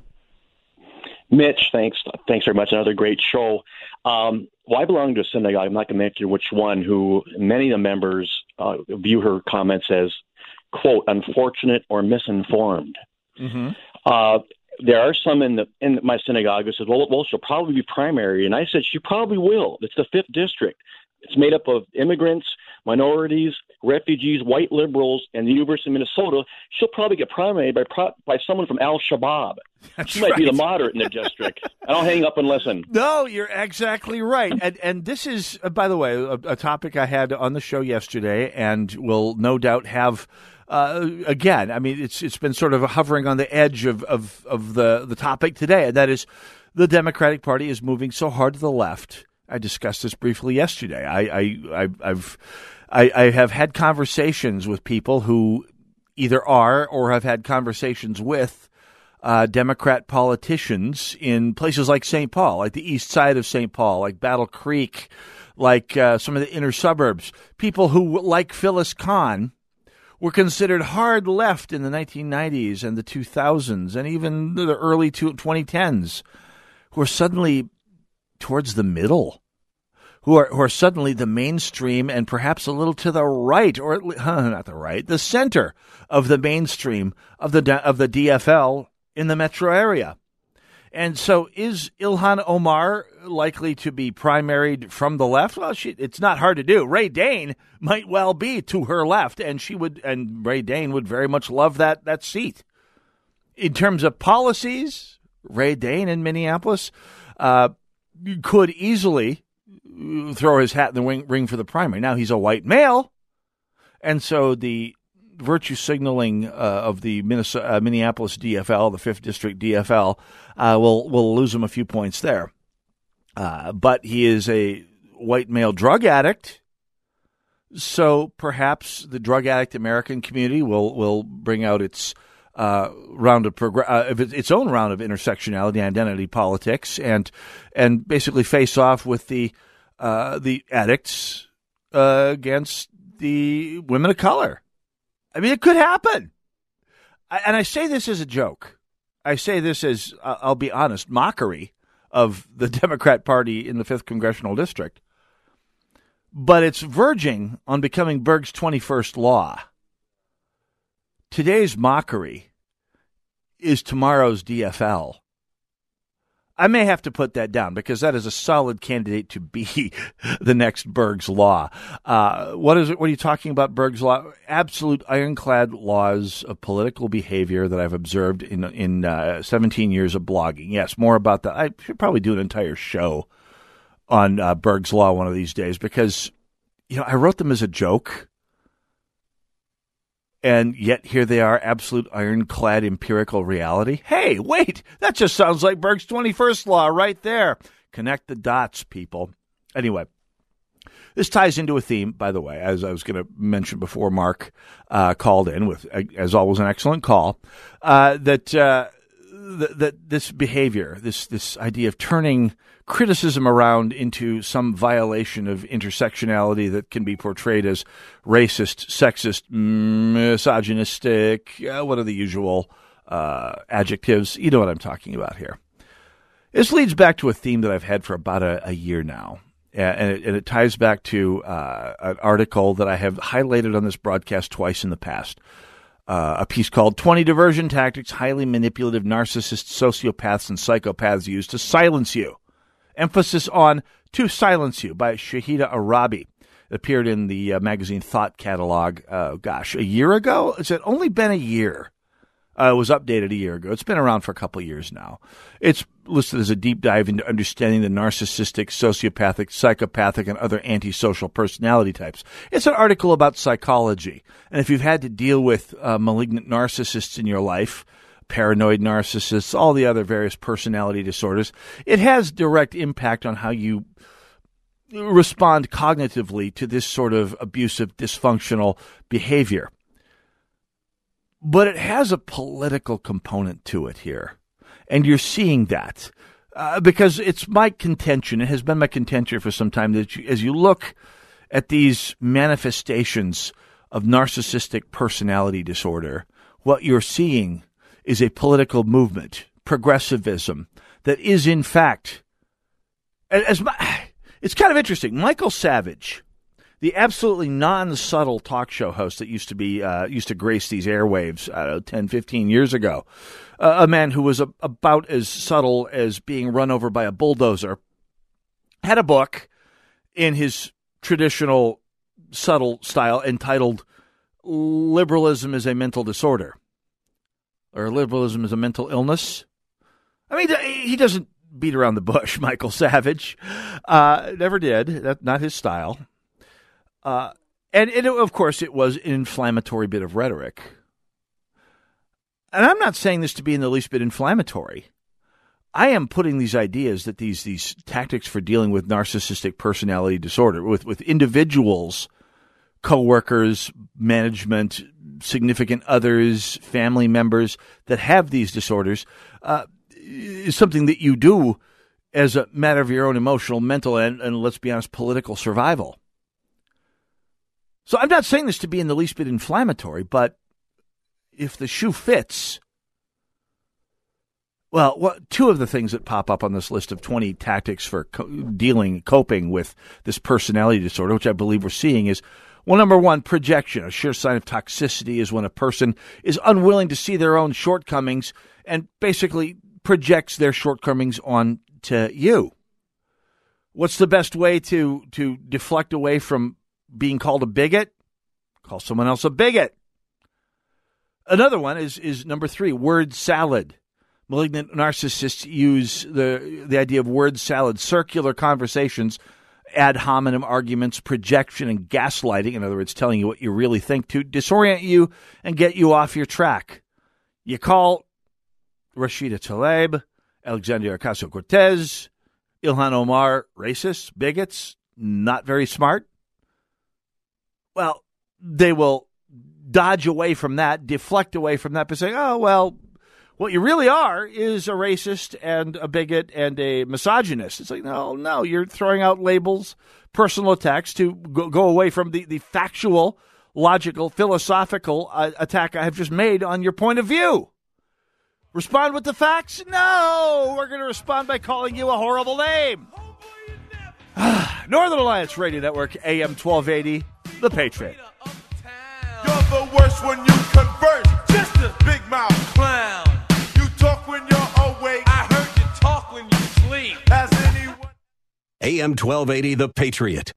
Mitch, thanks. Thanks very much. Another great show. Um, well, I belong to a synagogue. I'm not going to mention which one. Who many of the members uh, view her comments as quote unfortunate or misinformed. Mm-hmm. Uh, there are some in the in my synagogue who said, "Well, well, she'll probably be primary," and I said, "She probably will. It's the fifth district. It's made up of immigrants, minorities, refugees, white liberals, and the University of Minnesota. She'll probably get primaried by by someone from Al Shabaab. (laughs) she might right. be the moderate in the district. I don't hang up and listen. (laughs) No, you're exactly right. And and this is, uh, by the way, a, a, topic I had on the show yesterday, and will no doubt have. Uh, again, I mean, it's it's been sort of hovering on the edge of, of, of the, the topic today, and that is the Democratic Party is moving so hard to the left I discussed this briefly yesterday. I, I, I have I, I have had conversations with people who either are or have had conversations with uh, Democrat politicians in places like St. Paul, like the east side of St. Paul, like Battle Creek, like uh, some of the inner suburbs. People who, like Phyllis Kahn, were considered hard left in the 1990s and the 2000s and even the early 2010s, who are suddenly towards the middle who are who are suddenly the mainstream and perhaps a little to the right, or (laughs) not the right, the center of the mainstream of the of the DFL in the metro area. And so, is Ilhan Omar likely to be primaried from the left? Well, she, it's not hard to do. Ray Dehn might well be to her left, and she would, and Ray Dehn would very much love that that seat. In terms of policies, Ray Dehn in Minneapolis uh, could easily throw his hat in the ring, ring for the primary. Now he's a white male, and so the virtue signaling uh, of the Minnesota, uh, Minneapolis DFL, the fifth district DFL, uh, will will lose him a few points there. Uh, but he is a white male drug addict, so perhaps the drug addict American community will will bring out its uh, round of progr- uh, its own round of intersectionality, identity politics, and and basically face off with the the addicts against the women of color. I mean, it could happen. I, and I say this as a joke. I say this as, uh, I'll be honest, mockery of the (laughs) Democrat Party in the 5th Congressional District. But it's verging on becoming Berg's 21st law. Today's mockery is tomorrow's DFL. I may have to put that down because that is a solid candidate to be (laughs) the next Berg's law. Uh, what is it? What are you talking about, Berg's law? Absolute ironclad laws of political behavior that I've observed in in uh, 17 years of blogging. Yes, more about that. I should probably do an entire show on uh, Berg's law one of these days because you know I wrote them as a joke and yet here they are, absolute ironclad empirical reality. Hey, wait, that just sounds like Berg's 21st law right there. Connect the dots, people. Anyway, this ties into a theme, by the way, as I was going to mention before Mark uh, called in with, as always, an excellent call, uh, that, uh, that, that this behavior, this, this idea of turning criticism around into some violation of intersectionality that can be portrayed as racist, sexist, misogynistic. Uh, what are the usual uh, adjectives? You know what I'm talking about here. This leads back to a theme that I've had for about a, a year now. And it, and it, ties back to uh, an article that I have highlighted on this broadcast twice in the past. Uh, a piece called 20 Diversion Tactics Highly Manipulative Narcissists, Sociopaths, and Psychopaths Use to Silence You emphasis on To Silence You by Shahida Arabi. It appeared in the uh, magazine Thought catalog, uh, gosh, a year ago? It's only been a year. Uh, was updated a year ago. It's been around for a couple years now. It's listed as a deep dive into understanding the narcissistic, sociopathic, psychopathic, and other antisocial personality types. It's an article about psychology. And if you've had to deal with uh, malignant narcissists in your life, paranoid narcissists, all the other various personality disorders, it has direct impact on how you respond cognitively to this sort of abusive, dysfunctional behavior. But it has a political component to it here. And you're seeing that. Uh, because it's my contention, it has been my contention for some time that you, as you look at these manifestations of narcissistic personality disorder, what you're seeing is a political movement, progressivism, that is in fact, as my, (sighs) it's kind of interesting. Michael Savage, the absolutely non-subtle talk show host that used to be uh, used to grace these airwaves uh, 10, 15 years ago, uh, a man who was a, about as subtle as being run over by a bulldozer, had a book in his traditional subtle style entitled "Liberalism is a Mental Disorder." or liberalism is a mental illness. I mean, he doesn't beat around the bush, (laughs) Michael Savage. Uh, never did. That's not his style. Uh, and, it, of course, it was an inflammatory bit of rhetoric. And I'm not saying this to be in the least bit inflammatory. I am putting these ideas that these these tactics for dealing with narcissistic personality disorder with with individuals, coworkers, management, significant others, family members that have these disorders uh, is something that you do as a matter of your own emotional, mental, and, and let's be honest, political survival. So I'm not saying this to be in the least bit inflammatory, but if the shoe fits, Well, what, two of the things that pop up on this list of 20 tactics for co- dealing, coping with this personality disorder, which I believe we're seeing, is well, number one, projection. A sure sign of toxicity is when a person is unwilling to see their own shortcomings and basically projects their shortcomings onto you. What's the best way to, to deflect away from being called a bigot? Call someone else a bigot. Another one is, is number three, word salad. Malignant narcissists use the, the idea of word salad, circular conversations, ad hominem arguments, projection, and gaslighting. In other words, telling you what you really think to disorient you and get you off your track. You call Rashida Tlaib, Alexandria Ocasio Cortez, Ilhan Omar racists, bigots, not very smart. Well, they will dodge away from that, deflect away from that by saying, oh, well, what you really are is a racist and a bigot and a misogynist. It's like, no, no, you're throwing out labels, personal attacks to go, go away from the, the factual, logical, philosophical uh, attack I have just made on your point of view. Respond with the facts? No, we're going to respond by calling you a horrible name. (sighs) Northern Alliance Radio Network, AM 1280, The Patriot. You're the worst when you converse. Just a big mouth clown. You talk when you're awake. I heard you talk when you sleep. Has anyone? AM 1280, The Patriot.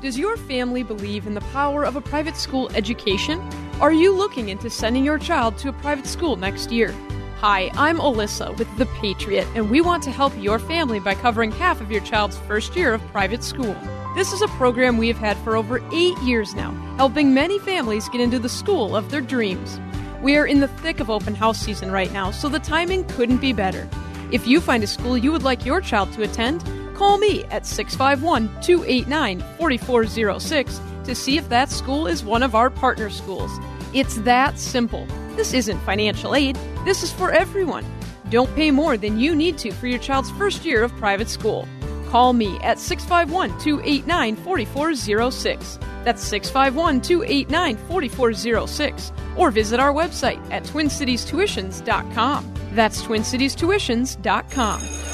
Does your family believe in the power of a private school education? Are you looking into sending your child to a private school next year? Hi, I'm Alyssa with The Patriot, and we want to help your family by covering half of your child's first year of private school. This is a program we have had for over eight years now, helping many families get into the school of their dreams. We are in the thick of open house season right now, so the timing couldn't be better. If you find a school you would like your child to attend, call me at 651 289 4406 to see if that school is one of our partner schools. It's that simple. This isn't financial aid, this is for everyone. Don't pay more than you need to for your child's first year of private school. Call me at 651 289 4406. That's 651 289 4406. Or visit our website at twincitiestuitions.com. That's twincitiestuitions.com.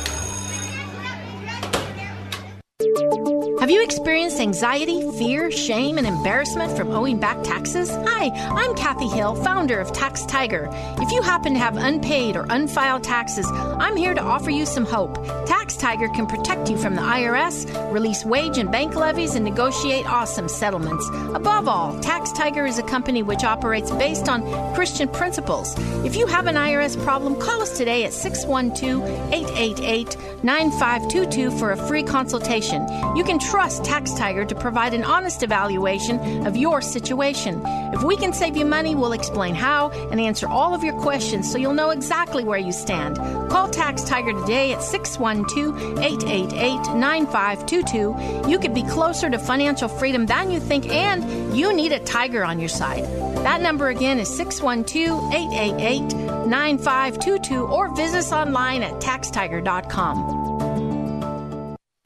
Have you experienced anxiety, fear, shame, and embarrassment from owing back taxes? Hi, I'm Kathy Hill, founder of Tax Tiger. If you happen to have unpaid or unfiled taxes, I'm here to offer you some hope. Tax Tiger can protect you from the IRS, release wage and bank levies, and negotiate awesome settlements. Above all, Tax Tiger is a company which operates based on Christian principles. If you have an IRS problem, call us today at 612 888 9522 for a free consultation. You can trust Tax Tiger to provide an honest evaluation of your situation. If we can save you money, we'll explain how and answer all of your questions so you'll know exactly where you stand. Call Tax Tiger today at 612 888 9522. You could be closer to financial freedom than you think, and you need a tiger on your side. That number again is 612 888 9522 or visit us online at taxtiger.com.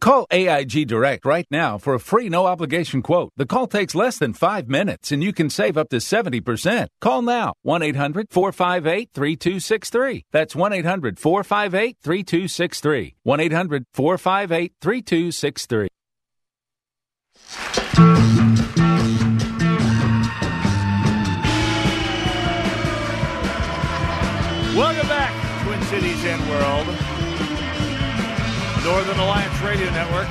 Call AIG Direct right now for a free no obligation quote. The call takes less than five minutes and you can save up to 70%. Call now 1 800 458 3263. That's 1 800 458 3263. 1 800 458 3263. Welcome back, Twin Cities and World. Northern Alliance Radio Network,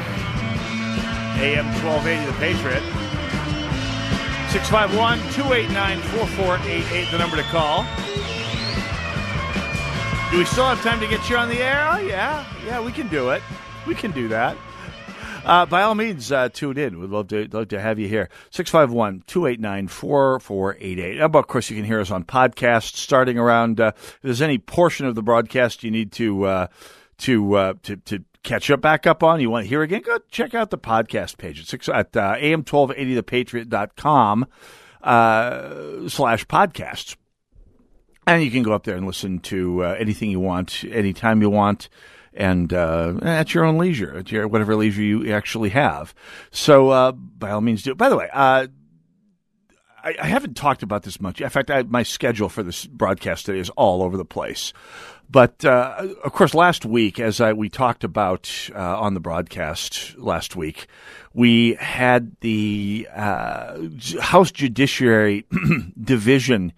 AM 1280, The Patriot. 651 289 4488, the number to call. Do we still have time to get you on the air? Oh, yeah. Yeah, we can do it. We can do that. Uh, by all means, uh, tune in. We'd love to love to have you here. 651 289 4488. Of course, you can hear us on podcasts starting around. Uh, if there's any portion of the broadcast you need to, uh, to, uh, to, to catch up back up on, you want to hear again, go check out the podcast page at, at uh, am1280thepatriot.com uh, slash podcasts. And you can go up there and listen to uh, anything you want, anytime you want, and uh, at your own leisure, at your whatever leisure you actually have. So, uh, by all means, do it. By the way, uh, I, I, haven't talked about this much. In fact, I, my schedule for this broadcast today is all over the place. But uh, of course, last week, as I, we talked about uh, on the broadcast last week, we had the uh, House Judiciary (clears throat) Division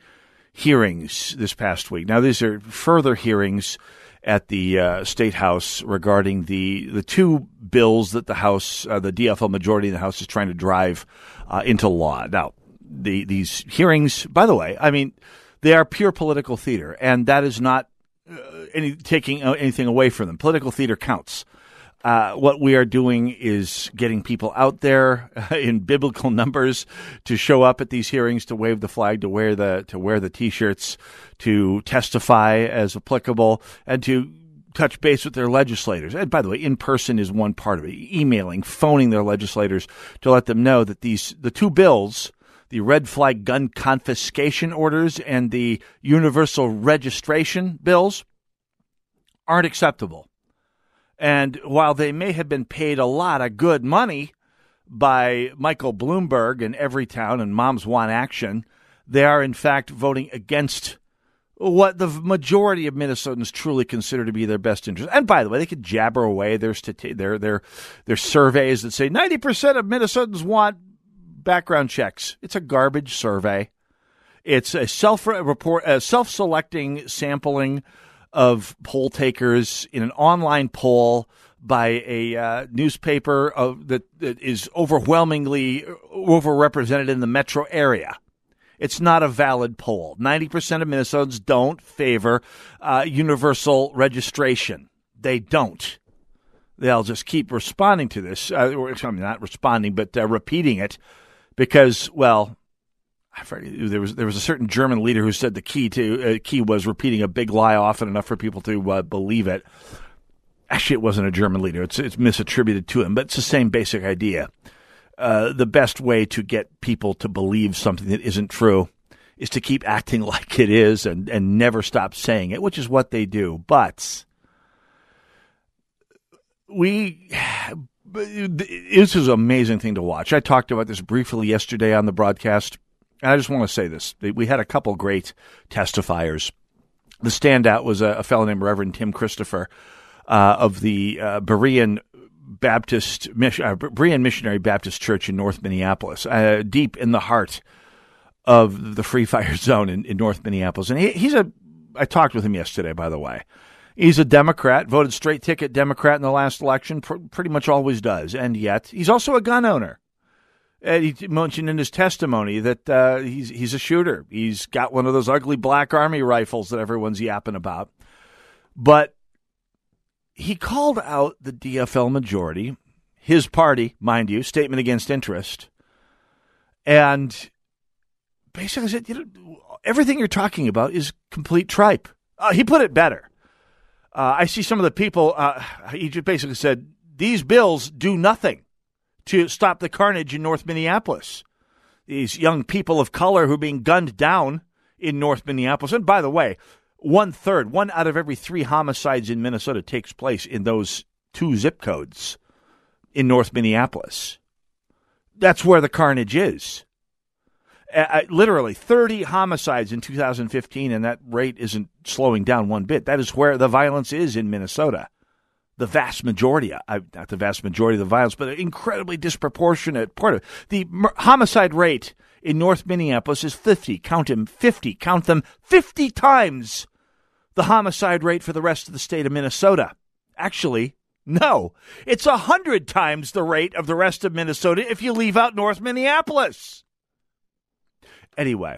hearings this past week. Now, these are further hearings at the uh, state house regarding the the two bills that the House, uh, the DFL majority in the House, is trying to drive uh, into law. Now, the these hearings, by the way, I mean, they are pure political theater, and that is not uh, any taking uh, anything away from them. Political theater counts. Uh, what we are doing is getting people out there (laughs) in biblical numbers to show up at these hearings, to wave the flag, to wear the to wear the t-shirts, to testify as applicable, and to touch base with their legislators. And by the way, in person is one part of it. Emailing, phoning their legislators to let them know that these the two bills the red flag gun confiscation orders and the universal registration bills aren't acceptable. And while they may have been paid a lot of good money by Michael Bloomberg and Everytown and Moms Want Action, they are in fact voting against what the majority of Minnesotans truly consider to be their best interest. And by the way, they could jabber away their their their their surveys that say 90% of Minnesotans want background checks. It's a garbage survey. It's a self report a self-selecting sampling of poll takers in an online poll by a uh, newspaper of, that, that is overwhelmingly overrepresented in the metro area. It's not a valid poll. 90% of Minnesotans don't favor uh, universal registration. They don't. They'll just keep responding to this. Uh, I mean, not responding, but uh, repeating it because, well, there was there was a certain German leader who said the key to uh, key was repeating a big lie often enough for people to uh, believe it. Actually, it wasn't a German leader; it's it's misattributed to him, but it's the same basic idea. Uh, the best way to get people to believe something that isn't true is to keep acting (laughs) like it is and and never stop saying it, which is what they do. But we this is an amazing thing to watch. I talked about this briefly yesterday on the broadcast and I just want to say this. We had a couple great testifiers. The standout was a, a fellow named Reverend Tim Christopher uh, of the uh, Berean Baptist uh, Berean Missionary Baptist Church in North Minneapolis, uh, deep in the heart of the Free Fire (laughs) Zone in, in North Minneapolis. And he, he's a. I talked with him yesterday, by the way. He's a Democrat, voted straight ticket Democrat in the last election, pr- pretty much always does. And yet, he's also a gun owner. And he mentioned in his testimony that uh, he's he's a shooter. He's got one of those ugly black army rifles that everyone's yapping about. But he called out the DFL majority, his party, mind you, statement against interest, and basically said, you know, everything you're talking about is complete tripe. Uh, he put it better. Uh, I see some of the people. Uh, he just basically said these bills do nothing to stop the carnage in North Minneapolis. These young people of color who are being gunned down in North Minneapolis. And by the way, one third, one out of every three homicides in Minnesota takes place in those two zip codes in North Minneapolis. That's where the carnage is. Uh, literally 30 homicides in 2015, and that rate isn't slowing down one bit. That is where the violence is in Minnesota the vast majority, not the vast majority of the violence, but an incredibly disproportionate part of it. The homicide rate in North Minneapolis is 50. Count them 50. Count them 50 times the homicide rate for the rest of the state of Minnesota. Actually, no. It's a 100 times the rate of the rest of Minnesota if you leave out North Minneapolis. Anyway,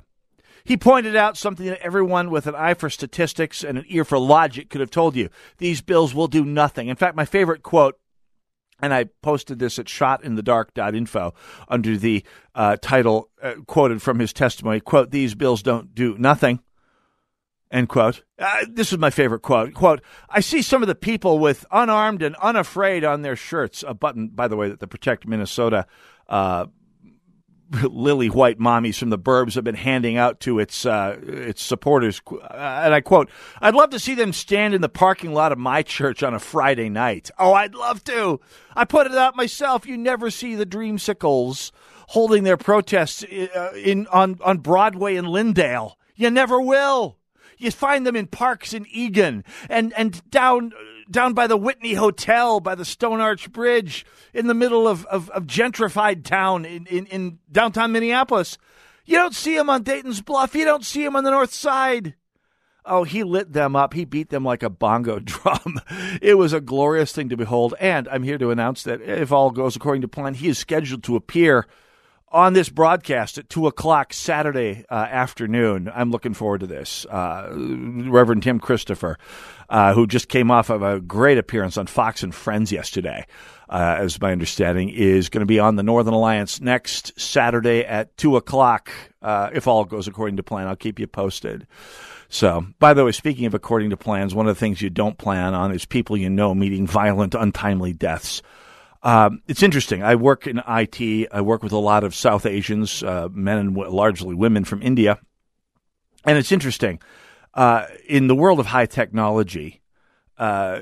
He pointed out something that everyone with an eye for statistics and an ear for logic could have told you. These bills will do nothing. In fact, my favorite quote and I posted this at shotinthedark.info under the uh, title uh, quoted from his testimony, quote, these bills don't do nothing, end quote. Uh, this is my favorite quote. Quote, I see some of the people with unarmed and unafraid on their shirts, a button, by the way, that the Protect Minnesota uh, (laughs) lily white mommies from the burbs have been handing out to its uh, its supporters. And I quote, "I'd love to see them stand in the parking lot of my church on a Friday night. Oh, I'd love to. I put it out myself. You never see the Dreamsicles holding their protests uh, in on on Broadway in Lyndale. You never will." You find them in parks in Eagan and, and down down by the Whitney Hotel, by the Stone Arch Bridge, in the middle of, of, of gentrified town in, in, in downtown Minneapolis. You don't see him on Dayton's Bluff. You don't see him on the north side. Oh, he lit them up. He beat them like a bongo (laughs) drum. It was a glorious thing to behold. And I'm here to announce that if all goes according to plan, he is scheduled to appear on this broadcast at 2 o'clock Saturday uh, afternoon. I'm looking forward to this. Uh, Reverend Tim Christopher, uh, who just came off of a great appearance on Fox and Friends yesterday, uh, as my understanding, is going to be on the Northern Alliance next Saturday at 2 o'clock, uh, if all goes according to plan. I'll keep you posted. So, by the way, speaking of according to plans, one of the things you don't plan on is people you know meeting violent, untimely deaths. Um, it's interesting. I work in IT. I work with a lot of South Asians, uh, men and w- largely women from India. And it's interesting. Uh, in the world of high technology, uh,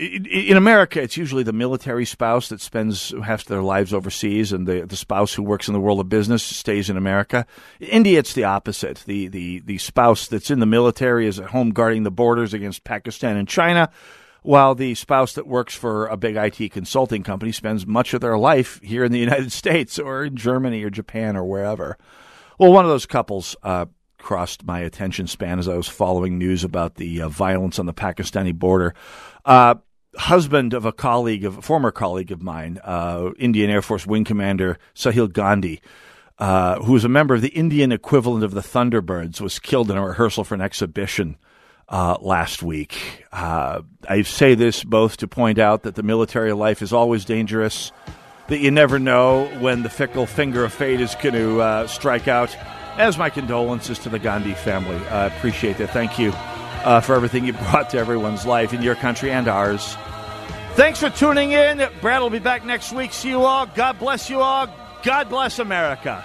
in America, it's usually the military spouse that spends half their lives overseas, and the, the spouse who works in the world of business stays in America. In India, it's the opposite. The, the, the spouse that's in the military is at home guarding the borders against Pakistan and China while the spouse that works for a big IT consulting company spends much of their life here in the (laughs) United States or in Germany or Japan or wherever. Well, one of those couples uh, crossed my attention span as I was following news about the uh, violence on the Pakistani border. Uh, husband of a colleague of a former colleague of mine, uh, Indian Air Force Wing Commander Sahil Gandhi. Uh, who was a member of the Indian equivalent of the Thunderbirds, was killed in a rehearsal for an exhibition uh, last week. Uh, I say this both to point out that the military life is always dangerous, that you never know when the fickle finger of fate is going to uh, strike out. As my condolences to the Gandhi family. I appreciate that. Thank you uh, for everything you (laughs) brought to everyone's life in your country and ours. Thanks for tuning in. Brad will be back next week. See you all. God bless you all. God bless America.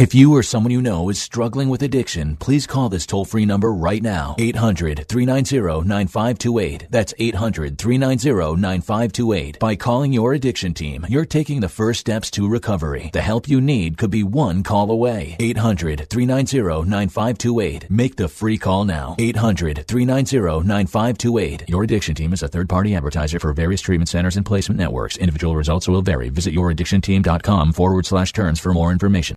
If you or someone you know is struggling with addiction, please call this toll free number right now 800 390 9528. That's 800 390 9528. By calling your addiction team, you're taking the first steps to recovery. The help you need could be one call away. 800 390 9528. Make the free call now. 800 390 9528. Your addiction team is a third party advertiser for various treatment centers and placement networks. Individual results will vary. Visit youraddictionteam.com forward slash turns for more information.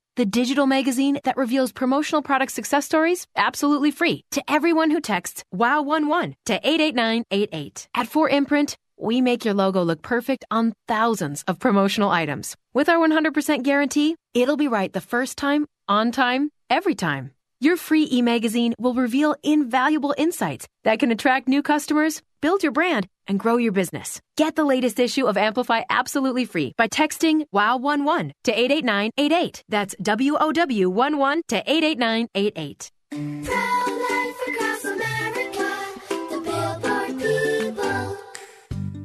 the digital magazine that reveals promotional product success stories absolutely free to everyone who texts WOW11 to 88988. At 4imprint, we make your logo look perfect on thousands of promotional items. With our 100% guarantee, it'll be right the first time, on time, every time. Your free e magazine will reveal invaluable insights that can attract new customers build your brand, and grow your business. Get the latest issue of Amplify absolutely free by texting WOW11 to 88988. That's W O W 11 to 88988.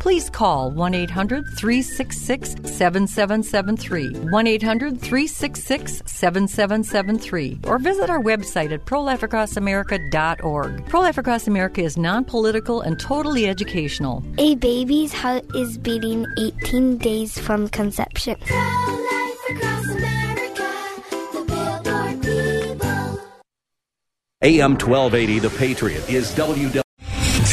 please call 1 800 366 7773. 1 800 366 7773. Or visit our website at prolifeacrossamerica.org. Pro Life Across America is non political and totally educational. A baby's heart is beating 18 days from conception. AM 1280, The Patriot, is WW.